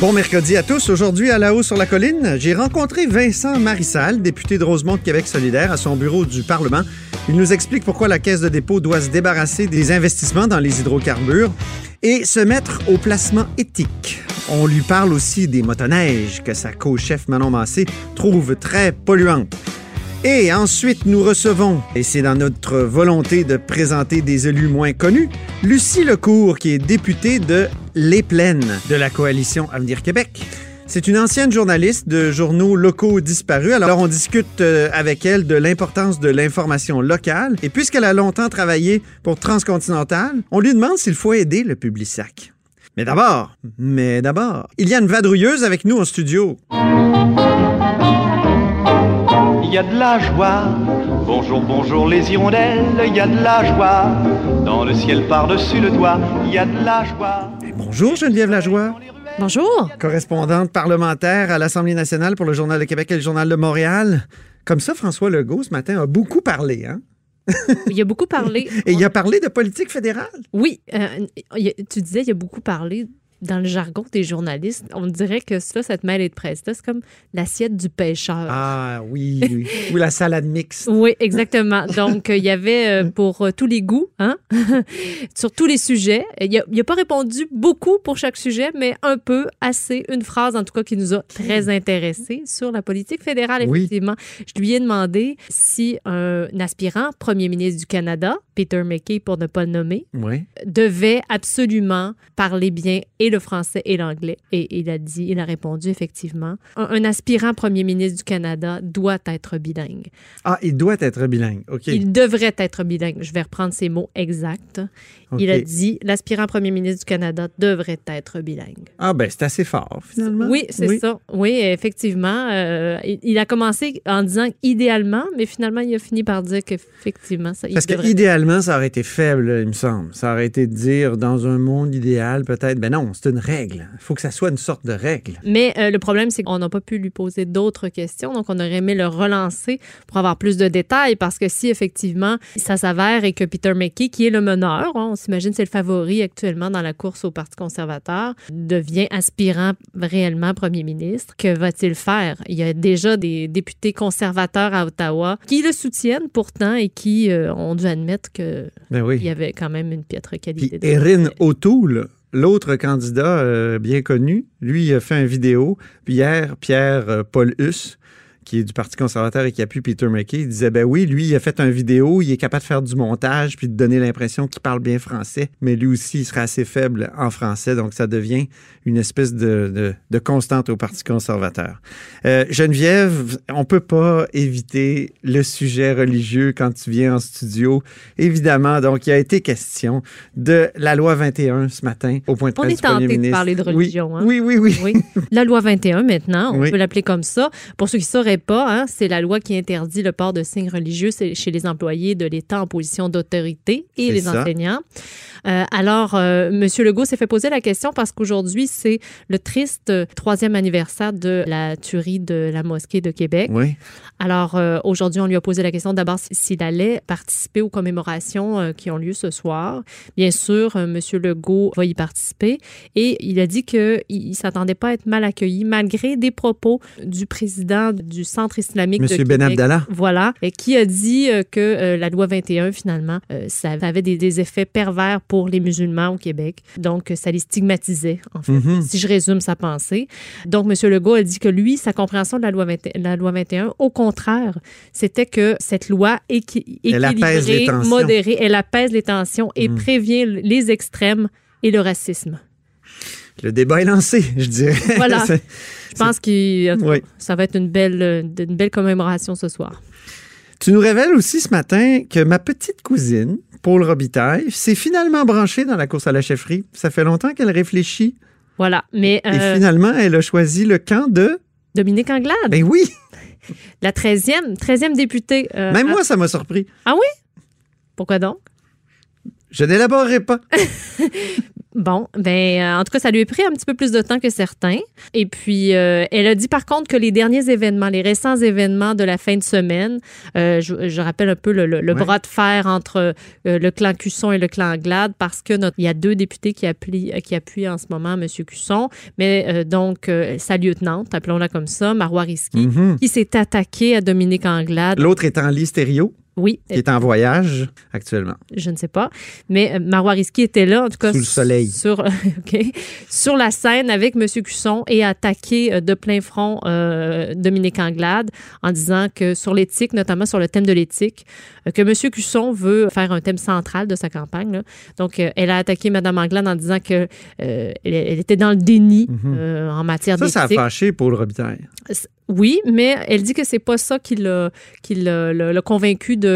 Bon mercredi à tous. Aujourd'hui, à la haut sur la colline, j'ai rencontré Vincent Marissal, député de Rosemont de Québec solidaire, à son bureau du Parlement. Il nous explique pourquoi la Caisse de dépôt doit se débarrasser des investissements dans les hydrocarbures et se mettre au placement éthique. On lui parle aussi des motoneiges que sa co-chef Manon Massé trouve très polluantes. Et ensuite, nous recevons, et c'est dans notre volonté de présenter des élus moins connus, Lucie Lecourt, qui est députée de Les Plaines de la coalition Avenir Québec. C'est une ancienne journaliste de journaux locaux disparus. Alors, on discute euh, avec elle de l'importance de l'information locale. Et puisqu'elle a longtemps travaillé pour Transcontinental, on lui demande s'il faut aider le Publisac. Mais d'abord, mais d'abord, il y a une vadrouilleuse avec nous en studio. Il y a de la joie. Bonjour, bonjour les hirondelles, il y a de la joie. Dans le ciel par-dessus le toit, il y a de la joie. Et bonjour Geneviève Lajoie, Bonjour. correspondante parlementaire à l'Assemblée nationale pour le Journal de Québec et le Journal de Montréal. Comme ça, François Legault, ce matin, a beaucoup parlé, hein? Il a beaucoup parlé. Et il a parlé de politique fédérale. Oui, euh, il y a- tu disais, il a beaucoup parlé dans le jargon des journalistes. On dirait que ça, cette mêlée de presse, c'est comme l'assiette du pêcheur. Ah oui, oui. Ou la salade mixte. Oui, exactement. Donc, euh, il y avait euh, pour euh, tous les goûts, hein, sur tous les sujets. Il n'a pas répondu beaucoup pour chaque sujet, mais un peu, assez, une phrase en tout cas qui nous a très intéressés sur la politique fédérale, Oui. effectivement. Je lui ai demandé si un aspirant premier ministre du Canada, Peter McKay pour ne pas le nommer, Oui. devait absolument parler bien et le français et l'anglais. Et il a dit, il a répondu effectivement, un, un aspirant premier ministre du Canada doit être bilingue. Ah, il doit être bilingue. OK. Il devrait être bilingue. Je vais reprendre ses mots exacts. Il a dit, l'aspirant premier ministre du Canada devrait être bilingue. Ah, ben, c'est assez fort, finalement. Oui, c'est ça. Oui, effectivement. euh, il, il a commencé en disant idéalement, mais finalement, il a fini par dire qu'effectivement, ça Parce que idéalement, ça aurait été faible, il me semble. Ça aurait été de dire dans un monde idéal, peut-être. Ben non, c'est une règle. Il faut que ça soit une sorte de règle. Mais euh, le problème, c'est qu'on n'a pas pu lui poser d'autres questions. Donc, on aurait aimé le relancer pour avoir plus de détails parce que si effectivement ça s'avère et que Peter McKay, qui est le meneur, hein, on s'imagine c'est le favori actuellement dans la course au Parti conservateur, devient aspirant réellement premier ministre, que va-t-il faire? Il y a déjà des députés conservateurs à Ottawa qui le soutiennent pourtant et qui euh, ont dû admettre qu'il Ben oui. y avait quand même une piètre Puis qualité. de Erin. O'Toole, l'autre candidat euh, bien connu, lui, a fait une vidéo. Hier, Pierre euh, Paul Huss, qui est du Parti conservateur et qui appuie Peter McKay, il disait, ben oui, lui, il a fait une vidéo, il est capable de faire du montage puis de donner l'impression qu'il parle bien français, mais lui aussi, il serait assez faible en français, donc ça devient une espèce de, de- de constante au Parti conservateur. Euh, Geneviève, on peut pas éviter le sujet religieux quand tu viens en studio. Évidemment, donc il a été question de la loi 21 ce matin au point de On presse est du premier tenté de ministre. parler de Oui, religion, hein? Oui, oui, oui. Oui. La loi 21 maintenant, on Oui. peut l'appeler comme ça. Pour ceux qui ne pas, hein, c'est la loi qui interdit le port de signes religieux chez les employés de l'État en position d'autorité et les ça. enseignants. Euh, alors, euh, M. Legault s'est fait poser la question parce qu'aujourd'hui, c'est le triste troisième anniversaire de la tuerie de la mosquée de Québec. Oui. Alors, euh, aujourd'hui, on lui a posé la question d'abord s'il allait participer aux commémorations qui ont lieu ce soir. Bien sûr, M. Legault va y participer et il a dit qu'il ne s'attendait pas à être mal accueilli malgré des propos du président du Centre islamique Monsieur de Ben. Abdallah. Voilà, et qui a dit euh, que euh, la loi 21, finalement, euh, ça avait des, des effets pervers pour les musulmans au Québec. Donc, ça les stigmatisait, en fait, Mhm. si je résume sa pensée. Donc, M. Legault a dit que lui, sa compréhension de la loi, 20 la loi 21, au contraire, c'était que cette loi équi- équilibrée, modérée, elle apaise les tensions et Mhm. prévient les extrêmes et le racisme. Le débat est lancé, je dirais. Voilà. Je pense que Oui. ça va être une belle, une belle commémoration ce soir. Tu nous révèles aussi ce matin que ma petite cousine, Paul Robitaille, s'est finalement branchée dans la course à la chefferie. Ça fait longtemps qu'elle réfléchit. Voilà. Mais Et euh, finalement, elle a choisi le camp de... Dominique Anglade, Ben oui, la 13e, 13e députée. euh, même à- moi, ça m'a surpris. Pourquoi donc? Je n'élaborerai pas. Bon, ben, euh, en tout cas, ça lui a pris un petit peu plus de temps que certains. Et puis, euh, elle a dit par contre que les derniers événements, les récents événements de la fin de semaine, euh, je, je rappelle un peu le, le- le Ouais. bras de fer entre le clan Cusson et le clan Glade, parce que notre- il y a deux députés qui appuient, qui appuient en ce moment M. Cusson, mais donc sa lieutenante, appelons-la comme ça, Marois Risky, Mhm. qui s'est attaquée à Dominique Anglade. L'autre est en lit stéréo, Oui, qui est en voyage actuellement. je ne sais pas. Mais euh, Marois Risky était là, en tout cas. Sous le soleil. Sur, sur la scène avec M. Cusson et a attaqué euh, de plein front euh, Dominique Anglade en disant que sur l'éthique, notamment sur le thème de l'éthique, que M. Cusson veut faire un thème central de sa campagne. là. Donc, elle a attaqué Mme Anglade en disant que euh, elle, était dans le déni Mhm. euh, en matière Ça, ça a d'éthique. fâché Paul Robitaille. Oui, mais elle dit que c'est pas ça qui l'a convaincu de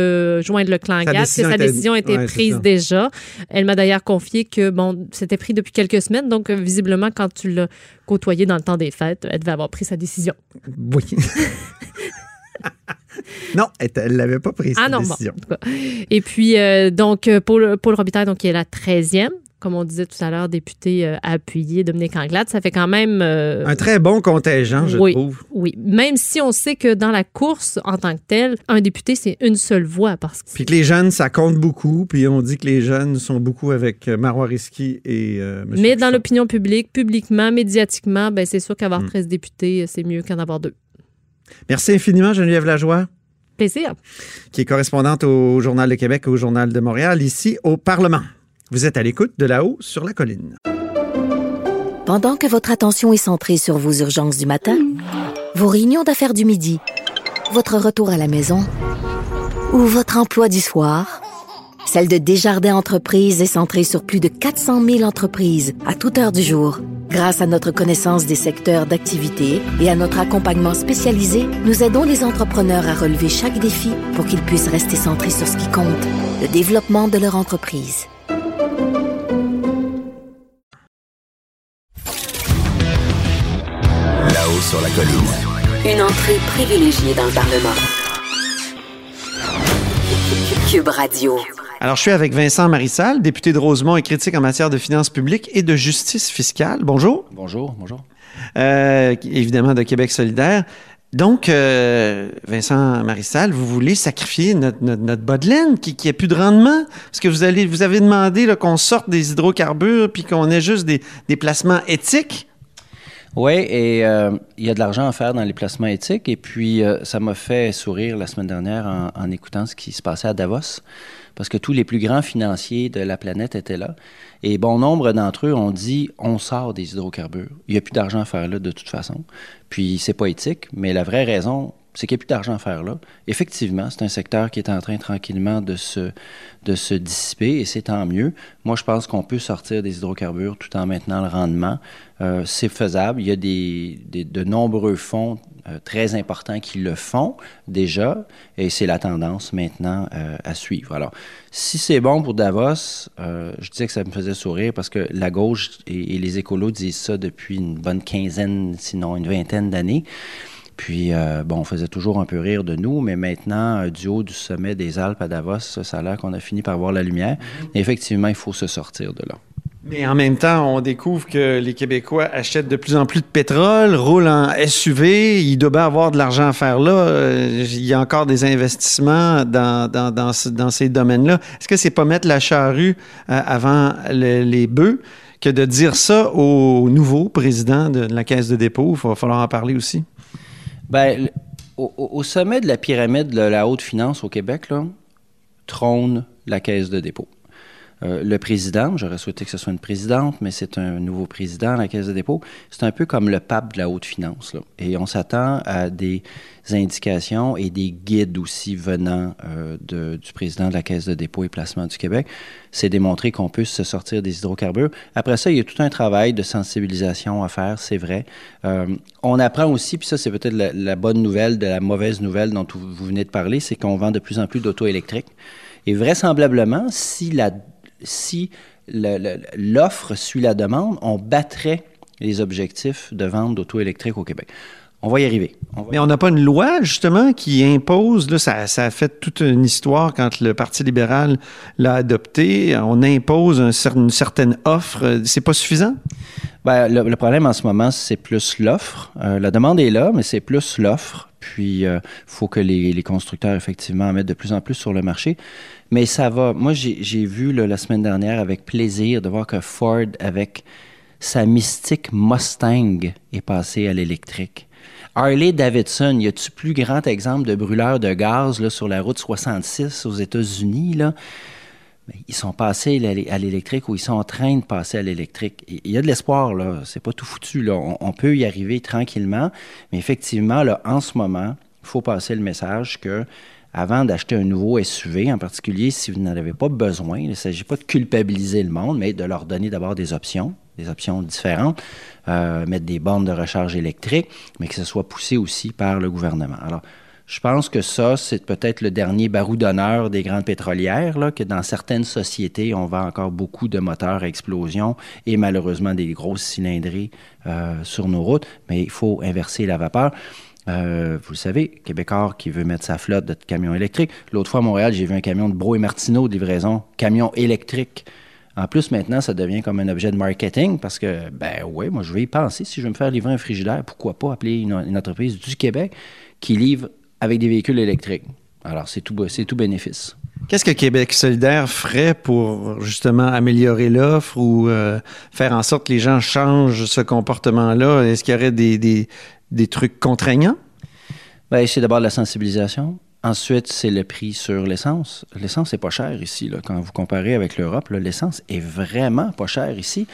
joindre le clan GAD, que sa était- décision ouais, c'est prise déjà. Elle m'a d'ailleurs confié que bon, c'était pris depuis quelques semaines, donc euh, visiblement quand tu l'as côtoyé dans le temps des fêtes, elle devait avoir pris sa décision. Oui. non, elle ne l'avait pas prise, Ah non, bon, décision. en tout cas. Et puis euh, donc euh, Paul Paul Robitaille donc qui est la 13e comme on disait tout à l'heure, député euh, à appuyer Dominique Anglade, ça fait quand même euh, Un très bon contingent, je Oui. trouve. oui, même si on sait que dans la course en tant que telle, un député c'est une seule voix parce que Puis que les jeunes, ça compte beaucoup. Puis on dit que les jeunes sont beaucoup avec euh, Marois Risky et euh. Mais dans l'opinion publique, publiquement, médiatiquement, ben c'est sûr qu'avoir Mm. 13 députés, c'est mieux qu'en avoir deux. Merci infiniment, Geneviève Lajoie, Plaisir. qui est correspondante au Journal de Québec et au Journal de Montréal, ici au Parlement. Vous êtes à l'écoute de là-haut sur la colline. Pendant que votre attention est centrée sur vos urgences du matin, vos réunions d'affaires du midi, votre retour à la maison ou votre emploi du soir, celle de Desjardins Entreprises est centrée sur plus de 400 000 entreprises à toute heure du jour. Grâce à notre connaissance des secteurs d'activité et à notre accompagnement spécialisé, nous aidons les entrepreneurs à relever chaque défi pour qu'ils puissent rester centrés sur ce qui compte, le développement de leur entreprise. Sur la colline. Une entrée privilégiée dans le Parlement. Cube Radio. Alors, je suis avec Vincent Marissal, député de Rosemont et critique en matière de finances publiques et de justice fiscale. Bonjour. Bonjour, bonjour. Euh, évidemment, de Québec solidaire. Donc, euh, Vincent Marissal, vous voulez sacrifier notre, notre, notre bas de laine qui n'a plus de rendement? Parce que vous, allez, vous avez demandé qu'on sorte des hydrocarbures puis qu'on ait juste des, des placements éthiques. Oui, et euh, il y a de l'argent à faire dans les placements éthiques. Et puis, euh, ça m'a fait sourire la semaine dernière en, en écoutant ce qui se passait à Davos, parce que tous les plus grands financiers de la planète étaient là. Et bon nombre d'entre eux ont dit on sort des hydrocarbures. Il n'y a plus d'argent à faire là de toute façon. Puis, c'est pas éthique, mais la vraie raison, c'est qu'il n'y a plus d'argent à faire là. Effectivement, c'est un secteur qui est en train tranquillement de se, de se dissiper et c'est tant mieux. Moi, je pense qu'on peut sortir des hydrocarbures tout en maintenant le rendement. Euh, c'est faisable. Il y a des, des- de nombreux fonds euh, très importants qui le font déjà et c'est la tendance maintenant euh, à suivre. Alors, si c'est bon pour Davos, euh, je disais que ça me faisait sourire parce que la gauche et, et les écolos disent ça depuis une bonne quinzaine, sinon une vingtaine d'années. Puis, euh, bon, on faisait toujours un peu rire de nous, mais maintenant, euh, du haut du sommet des Alpes à Davos, ça, a l'air qu'on a fini par voir la lumière. Et effectivement, il faut se sortir de là. Mais en même temps, on découvre que les Québécois achètent de plus en plus de pétrole, roulent en SUV. Il doit bien avoir de l'argent à faire là. Euh, Il y a encore des investissements dans, dans, dans, ce- dans ces domaines-là. Est-ce que c'est pas mettre la charrue avant le- les bœufs que de dire ça au nouveau président de la Caisse de dépôt? Il va falloir en parler aussi. Ben, au sommet de la pyramide de la haute finance au Québec, là, trône la caisse de dépôt. Euh, le président, j'aurais souhaité que ce soit une présidente, mais c'est un nouveau président, la Caisse de dépôt. C'est un peu comme le pape de la haute finance. Et on s'attend à des indications et des guides aussi venant euh, du président de la Caisse de dépôt et placement du Québec. C'est démontrer qu'on peut se sortir des hydrocarbures. Après ça, il y a tout un travail de sensibilisation à faire, c'est vrai. Euh, on apprend aussi, puis ça c'est peut-être la, la bonne nouvelle de la mauvaise nouvelle dont vous venez de parler, c'est qu'on vend de plus en plus d'auto électriques. Et vraisemblablement, si la si l'offre suit la demande, on battrait les objectifs de vente d'auto électriques au Québec. On va y arriver. On va- Mais on n'a pas une loi, justement, qui impose, là, ça, ça a fait toute une histoire quand le Parti libéral l'a adopté. On impose un cer- une certaine offre. C'est pas suffisant? Ben, le, le problème en ce moment, c'est plus l'offre. Euh, la demande est là, mais c'est plus l'offre. Puis, il faut que les, les constructeurs, effectivement, en mettent de plus en plus sur le marché. Mais ça va. Moi, j'ai vu la semaine dernière avec plaisir de voir que Ford, avec sa mystique Mustang, est passé à l'électrique. Harley Davidson, y a-tu plus grand exemple de brûleur de gaz sur la route 66 aux États-Unis? Mais ils sont passés à l'é- à l'électrique ou ils sont en train de passer à l'électrique. Il y a de l'espoir, là. C'est pas tout foutu. On, peut y arriver tranquillement. Mais effectivement, en ce moment, il faut passer le message que avant d'acheter un nouveau SUV, en particulier si vous n'en avez pas besoin, il ne s'agit pas de culpabiliser le monde, mais de leur donner d'abord des options, des options différentes, euh, mettre des bornes de recharge électrique, mais que ce soit poussé aussi par le gouvernement. Alors, je pense que ça, c'est peut-être le dernier barou d'honneur des grandes pétrolières, que dans certaines sociétés, on vend encore beaucoup de moteurs à explosion et malheureusement des grosses cylindrées euh, sur nos routes, mais il faut inverser la vapeur. Euh, vous le savez, Québécois qui veut mettre sa flotte de camions électriques. L'autre fois à Montréal, j'ai vu un camion de Bro et Martineau de livraison, camion électrique. En plus, maintenant, ça devient comme un objet de marketing parce que, ben oui, moi, je vais y penser. Si je veux me faire livrer un frigidaire, pourquoi pas appeler une, entreprise du Québec qui livre avec des véhicules électriques? Alors, c'est tout, c'est tout bénéfice. Qu'est-ce que Québec solidaire ferait pour justement améliorer l'offre ou euh, faire en sorte que les gens changent ce comportement-là? Est-ce qu'il y aurait des, des trucs contraignants? Ben, c'est d'abord la sensibilisation. Ensuite, c'est le prix sur l'essence. L'essence n'est pas cher ici. Là. Quand vous comparez avec l'Europe, l'essence est vraiment pas chère ici.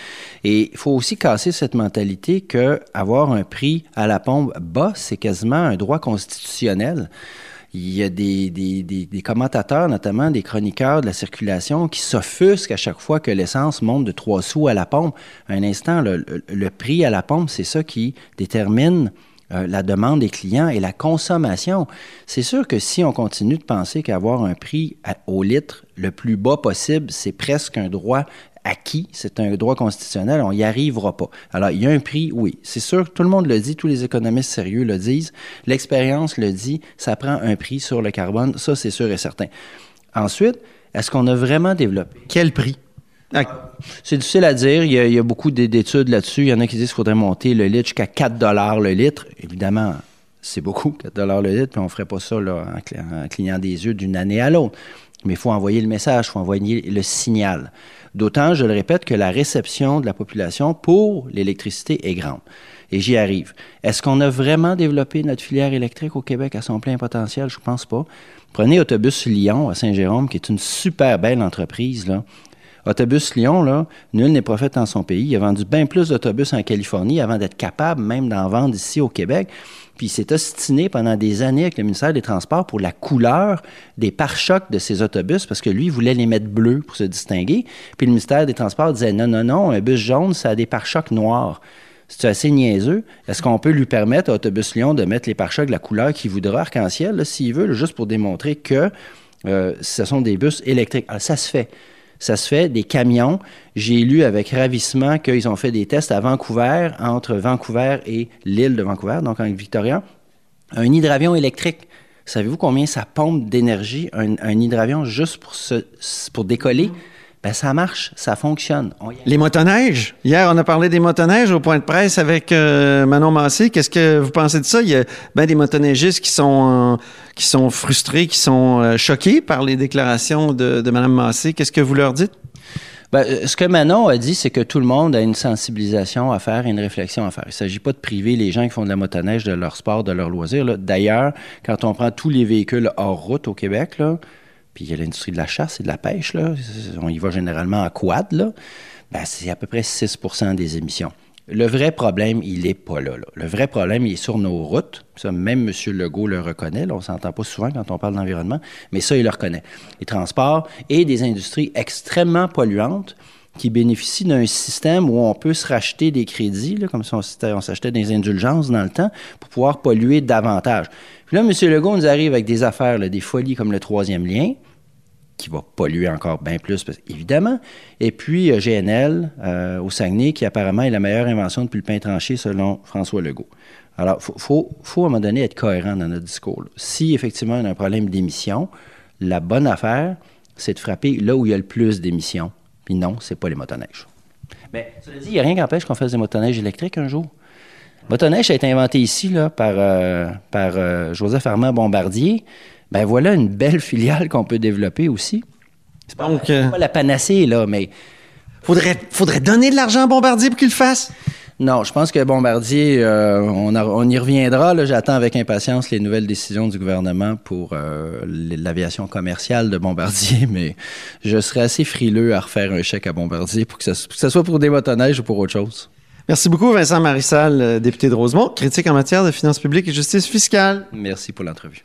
Et il faut aussi casser cette mentalité que avoir un prix à la pompe bas, c'est quasiment un droit constitutionnel. Il y a des, commentateurs, notamment des chroniqueurs de la circulation, qui s'offusquent à chaque fois que l'essence monte de 3 sous à la pompe. Un instant, le, prix à la pompe, c'est ça qui détermine euh, la demande des clients et la consommation. C'est sûr que si on continue de penser qu'avoir un prix au litre le plus bas possible, c'est presque un droit acquis, c'est un droit constitutionnel, on n'y arrivera pas. Alors, il y a un prix, oui. C'est sûr, tout le monde le dit, tous les économistes sérieux le disent, l'expérience le dit, ça prend un prix sur le carbone, ça c'est sûr et certain. Ensuite, est-ce qu'on a vraiment développé? Quel prix? Ah, C'est difficile à dire. Il y a, il y a beaucoup d'é- d'études là-dessus. Il y en a qui disent qu'il faudrait monter le litre jusqu'à 4 le litre. Évidemment, c'est beaucoup, 4 le litre, puis on ne ferait pas ça là, en clignant des yeux d'une année à l'autre. Mais il faut envoyer le message, il faut envoyer le signal. D'autant, je le répète, que la réception de la population pour l'électricité est grande. Et j'y arrive. Est-ce qu'on a vraiment développé notre filière électrique au Québec à son plein potentiel? Je pense pas. Prenez Autobus Lyon à Saint-Jérôme, qui est une super belle entreprise, là. Autobus Lyon, là, nul n'est prophète en son pays. Il a vendu bien plus d'autobus en Californie avant d'être capable même d'en vendre ici au Québec. Puis il s'est ostiné pendant des années avec le ministère des Transports pour la couleur des pare-chocs de ses autobus parce que lui, il voulait les mettre bleus pour se distinguer. Puis le ministère des Transports disait non, non, non, un bus jaune, ça a des pare-chocs noirs. C'est assez niaiseux. Est-ce qu'on peut lui permettre à Autobus Lyon de mettre les pare-chocs de la couleur qu'il voudra, arc-en-ciel, s'il veut, juste pour démontrer que euh, ce sont des bus électriques? Alors, ça se fait. Ça se fait, des camions. J'ai lu avec ravissement qu'ils ont fait des tests à Vancouver, entre Vancouver et l'île de Vancouver, donc en Victoria. Un hydravion électrique. Savez-vous combien ça pompe d'énergie, un, hydravion, juste pour décoller? Ben, ça marche, ça fonctionne. On. Les motoneiges? Hier, on a parlé des motoneiges au point de presse avec euh, Manon Massé. Qu'est-ce que vous pensez de ça? Il y a bien des motoneigistes qui sont, euh, qui sont frustrés, qui sont euh, choqués par les déclarations de, de Mme Massé. Qu'est-ce que vous leur dites? Ben, ce que Manon a dit, c'est que tout le monde a une sensibilisation à faire et une réflexion à faire. Il ne s'agit pas de priver les gens qui font de la motoneige de leur sport, de leur loisir. D'ailleurs, quand on prend tous les véhicules hors route au Québec, là, puis il y a l'industrie de la chasse et de la pêche, là, on y va généralement en quad, là, ben, c'est à peu près 6% des émissions. Le vrai problème, il n'est pas là, là. Le vrai problème, il est sur nos routes. Ça, même M. Legault le reconnaît. On ne s'entend pas souvent quand on parle d'environnement, mais ça, il le reconnaît. Les transports et des industries extrêmement polluantes qui bénéficient d'un système où on peut se racheter des crédits, là, comme si on s'achetait des indulgences dans le temps, pour pouvoir polluer davantage. Puis là, M. Legault nous arrive avec des affaires, des folies comme le troisième lien, qui va polluer encore bien plus, évidemment. Et puis euh, GNL euh, au Saguenay, qui apparemment est la meilleure invention depuis le pain tranché, selon François Legault. Alors, il faut, faut, faut, à un moment donné être cohérent dans notre discours. Si effectivement on a un problème d'émissions, la bonne affaire, c'est de frapper là où il y a le plus d'émissions. Puis non, c'est pas les motoneiges. Mais cela dit, il n'y a rien qui empêche qu'on fasse des motoneiges électriques un jour. Motoneige a été inventé ici là, par, euh, par Joseph Armand Bombardier. Ben voilà une belle filiale qu'on peut développer aussi. C'est pas, Donc, c'est euh, pas la panacée, là, mais Faudrait, faudrait donner de l'argent à Bombardier pour qu'il le fasse? non, je pense que Bombardier, euh, on, a- on y reviendra. là. J'attends avec impatience les nouvelles décisions du gouvernement pour euh, l'aviation commerciale de Bombardier, mais je serais assez frileux à refaire un chèque à Bombardier pour que ce soit pour des motoneiges ou pour autre chose. Merci beaucoup, Vincent Marissal, député de Rosemont, critique en matière de finances publiques et justice fiscale. Merci pour l'entrevue.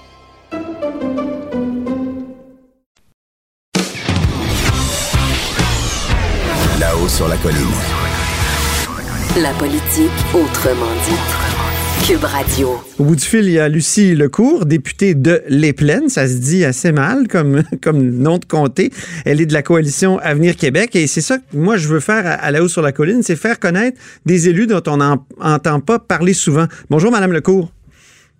Sur la colline. La politique autrement dit. Cube Radio. Au bout du fil, il y a Lucie Lecourt, députée de Les Plaines. Ça se dit assez mal comme, comme nom de comté. Elle est de la coalition Avenir Québec. Et c'est ça que moi, je veux faire à, à la haut sur la colline, c'est faire connaître des élus dont on n'entend pas parler souvent. Bonjour, Madame Lecourt.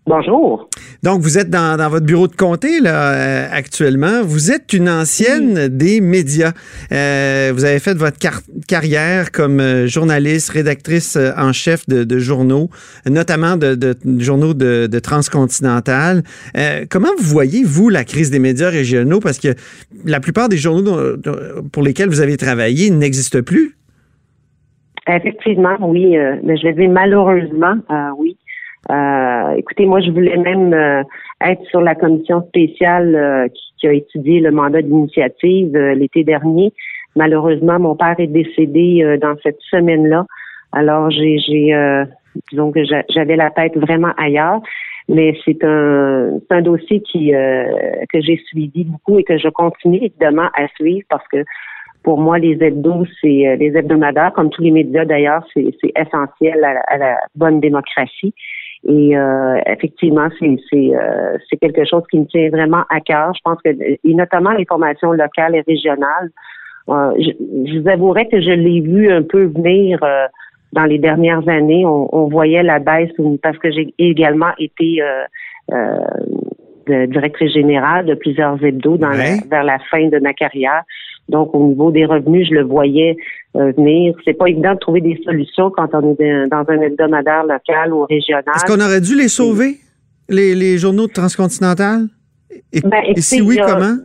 Bonjour. Donc, vous êtes dans, dans votre bureau de comté là, euh, actuellement. Vous êtes une ancienne des médias. Euh, vous avez fait votre car- carrière comme euh, journaliste, rédactrice en chef de, de journaux, notamment de, de journaux de, transcontinental. Euh, comment vous voyez, vous, la crise des médias régionaux? Parce que la plupart des journaux dont- pour lesquels vous avez travaillé n'existent plus. Effectivement, oui. mais je vais dire malheureusement, oui. Euh, écoutez, moi, je voulais même euh, être sur la commission spéciale euh, qui, qui a étudié le mandat d'initiative euh, l'été dernier. Malheureusement, mon père est décédé euh, dans cette semaine-là. Alors, j'ai, j'ai euh, disons que j'a- j'avais la tête vraiment ailleurs. Mais c'est un, c'est un dossier qui que j'ai suivi beaucoup et que je continue évidemment à suivre parce que pour moi, les hebdos, c'est les hebdomadaires, comme tous les médias d'ailleurs, c'est c'est essentiel à la bonne démocratie. Et euh, effectivement, c'est c'est euh, c'est quelque chose qui me tient vraiment à cœur. Je pense que et notamment l'information locale et régionale. Euh, je, je vous avouerai que je l'ai vu un peu venir euh, dans les dernières années. On, on voyait la baisse parce que j'ai également été euh, euh, de- directrice générale de plusieurs hebdos dans la- vers la fin de ma carrière. Donc, au niveau des revenus, je le voyais euh, venir. C'est pas évident de trouver des solutions quand on est dans un hebdomadaire local ou régional. Est-ce qu'on aurait dû les sauver, les, les journaux de transcontinental? Et, Ben, et si oui, a- comment?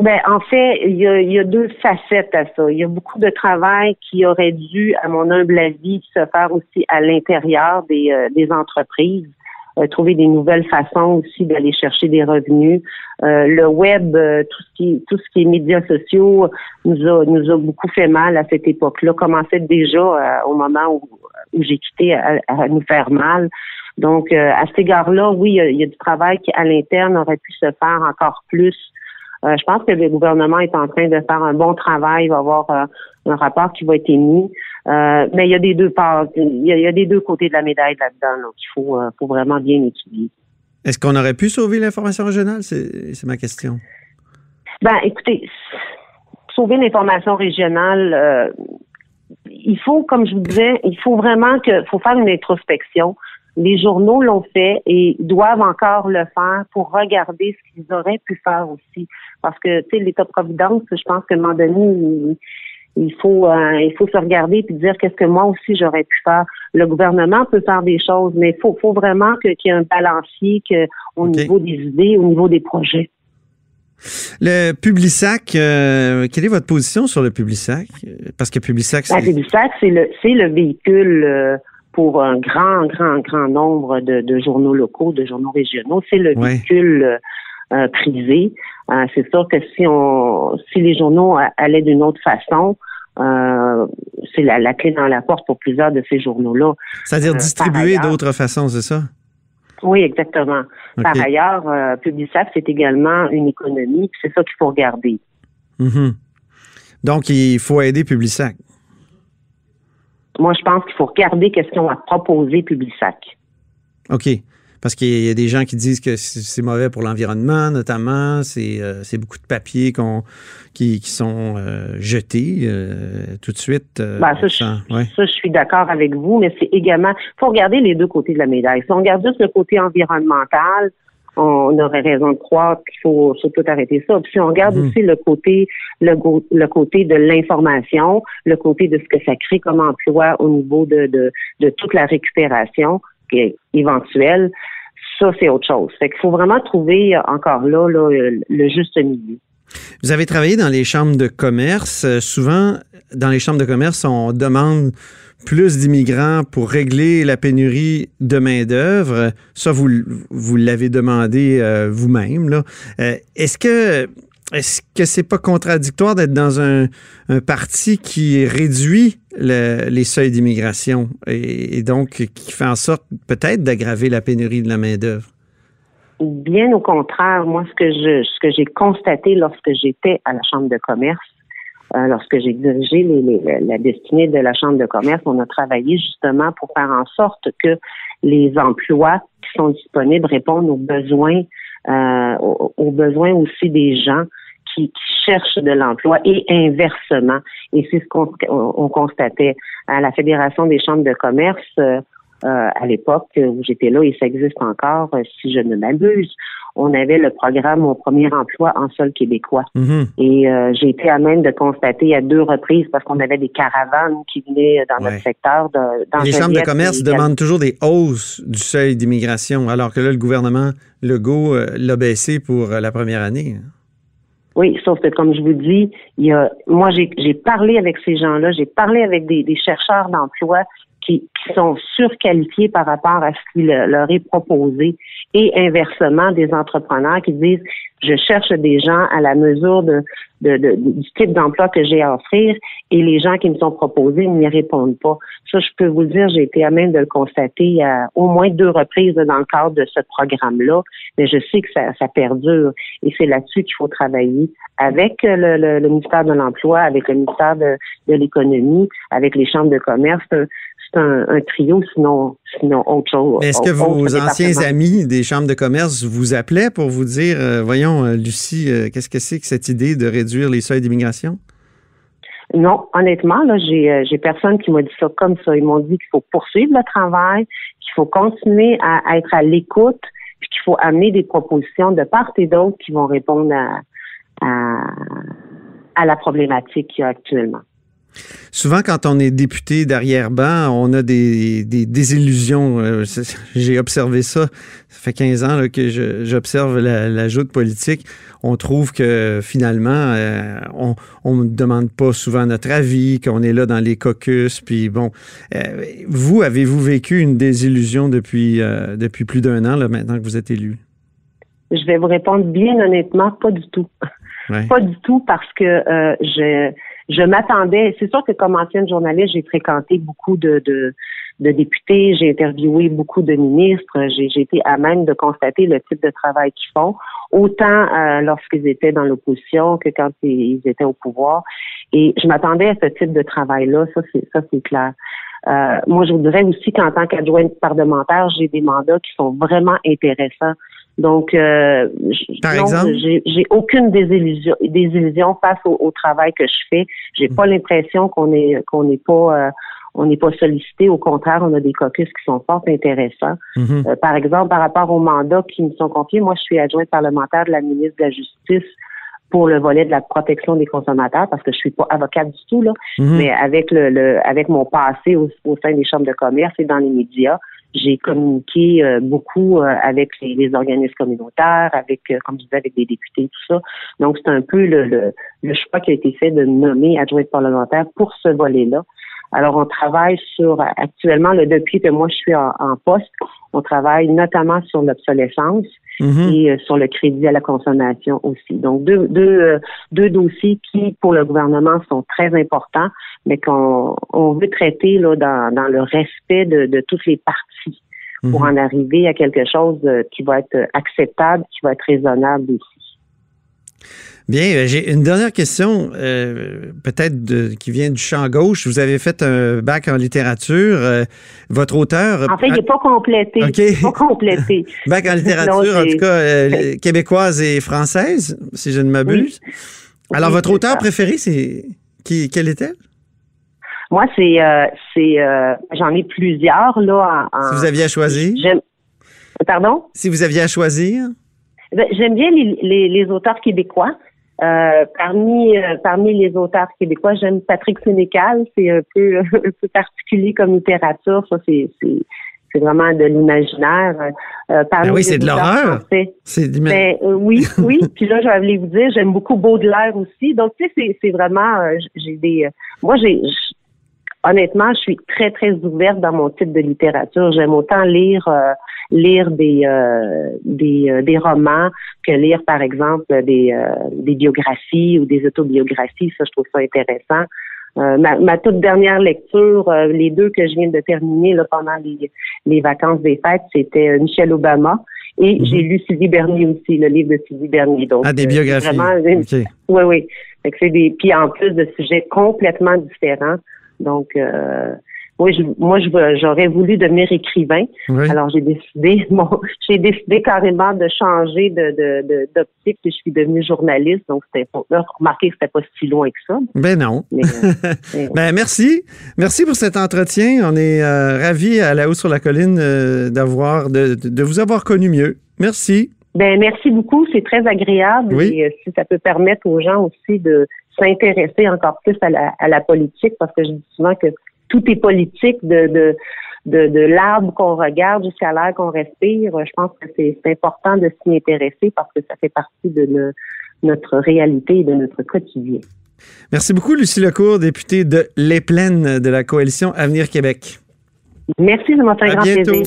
Ben, en fait, il y, a, il y a deux facettes à ça. Il y a beaucoup de travail qui aurait dû, à mon humble avis, se faire aussi à l'intérieur des, euh, des entreprises. Euh, trouver des nouvelles façons aussi d'aller chercher des revenus. Euh, le web, euh, tout ce qui tout ce qui est médias sociaux nous a nous a beaucoup fait mal à cette époque-là. Commençait déjà au moment où, où j'ai quitté à, à nous faire mal. Donc euh, à cet égard-là, oui, il y, a, y a du travail qui à l'interne aurait pu se faire encore plus. Euh, je pense que le gouvernement est en train de faire un bon travail. Il va avoir un rapport qui va être émis. Euh, mais il y a des deux parts, il y a, il y a des deux côtés de la médaille là-dedans là, qu'il faut, euh, faut vraiment bien étudier. Est-ce qu'on aurait pu sauver l'information régionale? C'est c'est ma question. Ben, écoutez, sauver l'information régionale, euh, il faut, comme je vous disais, il faut vraiment que, faut faire une introspection. Les journaux l'ont fait et doivent encore le faire pour regarder ce qu'ils auraient pu faire aussi. Parce que, tu sais, l'État-providence, je pense qu'à un moment donné, il, faut, euh, il faut se regarder puis dire qu'est-ce que moi aussi j'aurais pu faire. Le gouvernement peut faire des choses, mais il faut, faut vraiment qu'il y ait un balancier que, au niveau des idées, au niveau des projets. Le Publisac, euh, quelle est votre position sur le Publisac? Parce que Publisac, c'est... Publisac, c'est le, c'est le véhicule euh, pour un grand, grand, grand nombre de, journaux locaux, de journaux régionaux. C'est le véhicule euh, privé. c'est sûr que si on, si les journaux allaient d'une autre façon, c'est la, la, clé dans la porte pour plusieurs de ces journaux-là. C'est-à-dire distribuer d'autres façons, c'est ça? Oui, exactement. Par ailleurs, euh, c'est également une économie, c'est ça qu'il faut regarder. Mhm. Donc, il faut aider Publisac. Moi, je pense qu'il faut regarder qu'est-ce qu'on a proposé Publisac. OK. Parce qu'il y a des gens qui disent que c'est mauvais pour l'environnement, notamment. C'est euh, beaucoup de papiers qui, sont euh, jetés euh, tout de suite. Ben, ça, je, suis d'accord avec vous, mais c'est également. Il faut regarder les deux côtés de la médaille. Si on regarde juste le côté environnemental, on aurait raison de croire qu'il faut surtout arrêter ça. Puis si on regarde mhm. aussi le côté le, le côté de l'information, le côté de ce que ça crée comme emploi au niveau de, de, de toute la récupération, éventuelle, ça, c'est autre chose. Fait qu'il faut vraiment trouver encore là, le juste milieu. Vous avez travaillé dans les chambres de commerce. Euh, souvent, dans les chambres de commerce, on demande plus d'immigrants pour régler la pénurie de main-d'œuvre. Ça, vous, vous l'avez demandé euh, vous-même. Euh, est-ce que est-ce que c'est pas contradictoire d'être dans un, parti qui réduit les seuils d'immigration et, donc qui fait en sorte peut-être d'aggraver la pénurie de la main-d'œuvre? Bien au contraire, moi, ce que je ce que j'ai constaté lorsque j'étais à la Chambre de commerce, euh, lorsque j'ai dirigé la destinée de la Chambre de commerce, on a travaillé justement pour faire en sorte que les emplois qui sont disponibles répondent aux besoins euh, aux, besoins aussi des gens qui, cherchent de l'emploi et inversement. Et c'est ce qu'on constatait à la Fédération des chambres de commerce. Euh, à l'époque où j'étais là, et ça existe encore, euh, si je ne m'abuse, on avait le programme Mon premier emploi en sol québécois. Mm-hmm. Et euh, j'ai été à même de constater à deux reprises, parce qu'on avait des caravanes qui venaient dans notre secteur. De, dans Les chambres de commerce demandent toujours des hausses du seuil d'immigration, alors que là, le gouvernement Legault euh, l'a baissé pour la première année. Oui, sauf que comme je vous dis, il y a, moi j'ai parlé avec ces gens-là, j'ai parlé avec des, des chercheurs d'emploi qui, sont surqualifiés par rapport à ce qui leur est proposé et inversement des entrepreneurs qui disent je cherche des gens à la mesure de, du type d'emploi que j'ai à offrir et les gens qui me sont proposés n'y répondent pas. Ça, je peux vous le dire, j'ai été à même de le constater à au moins deux reprises dans le cadre de ce programme-là, mais je sais que ça, ça perdure et c'est là-dessus qu'il faut travailler avec le, le, ministère de l'Emploi, avec le ministère de, de l'Économie, avec les chambres de commerce c'est un, trio, sinon, sinon autre chose. Est-ce que vos anciens amis des chambres de commerce vous appelaient pour vous dire, euh, voyons, euh, Lucie, euh, qu'est-ce que c'est que cette idée de réduire les seuils d'immigration? Non, honnêtement, là, j'ai, j'ai personne qui m'a dit ça comme ça. Ils m'ont dit qu'il faut poursuivre le travail, qu'il faut continuer à, être à l'écoute, puis qu'il faut amener des propositions de part et d'autre qui vont répondre à, à, à la problématique qu'il y a actuellement. Souvent, quand on est député d'arrière-ban, on a des, désillusions. Euh, j'ai observé ça. Ça fait 15 ans que j'observe la, la joute politique. On trouve que finalement, euh, on ne demande pas souvent notre avis, qu'on est là dans les caucus. Puis bon, euh, vous, avez-vous vécu une désillusion depuis, depuis plus d'un an, là, maintenant que vous êtes élu? Je vais vous répondre bien honnêtement, pas du tout. Pas du tout parce que je je m'attendais, c'est sûr que comme ancienne journaliste, j'ai fréquenté beaucoup de, de, de députés, j'ai interviewé beaucoup de ministres, j'ai été à même de constater le type de travail qu'ils font, autant euh, lorsqu'ils étaient dans l'opposition que quand ils étaient au pouvoir. Et je m'attendais à ce type de travail-là, ça c'est ça c'est clair. Euh, moi, je voudrais aussi qu'en tant qu'adjointe parlementaire, j'ai des mandats qui sont vraiment intéressants Donc, euh, j'ai j'ai aucune désillusion, désillusion face au, au travail que je fais. J'ai pas l'impression qu'on est qu'on n'est pas euh, on n'est pas sollicité. Au contraire, on a des caucus qui sont fort intéressants. Mhm. Euh, par exemple, par rapport aux mandats qui me sont confiés, moi, je suis adjointe parlementaire de la ministre de la Justice pour le volet de la protection des consommateurs parce que je suis pas avocate du tout là, Mhm. mais avec le, le avec mon passé au, au sein des chambres de commerce et dans les médias, j'ai communiqué euh, beaucoup euh, avec les, les organismes communautaires, avec euh, comme je disais avec des députés tout ça. Donc c'est un peu le, le, le choix qui a été fait de me nommer adjointe parlementaire pour ce volet-là. Alors, on travaille sur, actuellement, là, depuis que moi je suis en, en poste, on travaille notamment sur l'obsolescence Mhm. et euh, sur le crédit à la consommation aussi. Donc, deux, deux, euh, deux dossiers qui, pour le gouvernement, sont très importants, mais qu'on on veut traiter là, dans, dans le respect de, de toutes les parties pour Mhm. en arriver à quelque chose euh, qui va être acceptable, qui va être raisonnable aussi. Bien, euh, j'ai une dernière question, euh, peut-être de- qui vient du champ gauche. Vous avez fait un bac en littérature. euh, votre auteur. En fait, il n'est pas complété. Il n'est pas complété. Bac en littérature, Non, en tout cas, euh, québécoise et française, si je ne m'abuse. Alors, Oui, votre auteur ça. préféré, c'est qui, quel était? Moi, c'est, c'est, j'en ai plusieurs là. En, en- Si vous aviez à choisir. Pardon? Si vous aviez à choisir. Ben, J'aime bien les, les, les auteurs québécois. Euh, parmi euh, parmi les auteurs québécois, j'aime Patrick Sénécal. C'est un peu un peu particulier comme littérature. Ça, c'est c'est c'est vraiment de l'imaginaire. Euh, Ben oui, c'est de l'horreur. C'est ben, euh, oui, oui. Puis là, j'allais vous dire, j'aime beaucoup Baudelaire aussi. Donc, tu sais, c'est, c'est vraiment, euh, j'ai des, euh, moi, j'ai, honnêtement, je suis très, très ouverte dans mon type de littérature. J'aime autant lire, euh, lire des, euh, des, euh, des romans que lire, par exemple, des, euh, des biographies ou des autobiographies. Ça, je trouve ça intéressant. Euh, ma, ma toute dernière lecture, euh, les deux que je viens de terminer là, pendant les, les vacances des fêtes, c'était Michelle Obama et j'ai lu Sylvie Bernier aussi, le livre de Sylvie Bernier. Donc, Mhm. Ah, des biographies. Vraiment, OK. oui, oui. Fait que c'est des, puis en plus de sujets complètement différents. Donc, euh, moi, je, moi, je veux- j'aurais voulu devenir écrivain. Oui. Alors, j'ai décidé, bon, j'ai décidé carrément de changer de, de, d'optique et je suis devenue journaliste. Donc, c'était, là, remarquez que c'était pas si loin que ça. Ben non. Mais, euh, mais- Ben merci. Merci pour cet entretien. On est euh, ravis à la haut sur la colline euh, d'avoir de, de vous avoir connu mieux. Merci. Ben merci beaucoup, c'est très agréable Oui. et euh, si ça peut permettre aux gens aussi de s'intéresser encore plus à la, à la politique parce que je dis souvent que tout est politique de de de, de l'arbre qu'on regarde jusqu'à l'air qu'on respire. Je pense que c'est important de s'y intéresser parce que ça fait partie de no- notre réalité et de notre quotidien. Merci beaucoup, Lucie Lecourt, députée de Les Plaines de la coalition Avenir Québec. Merci, ça m'a fait grand bientôt. plaisir.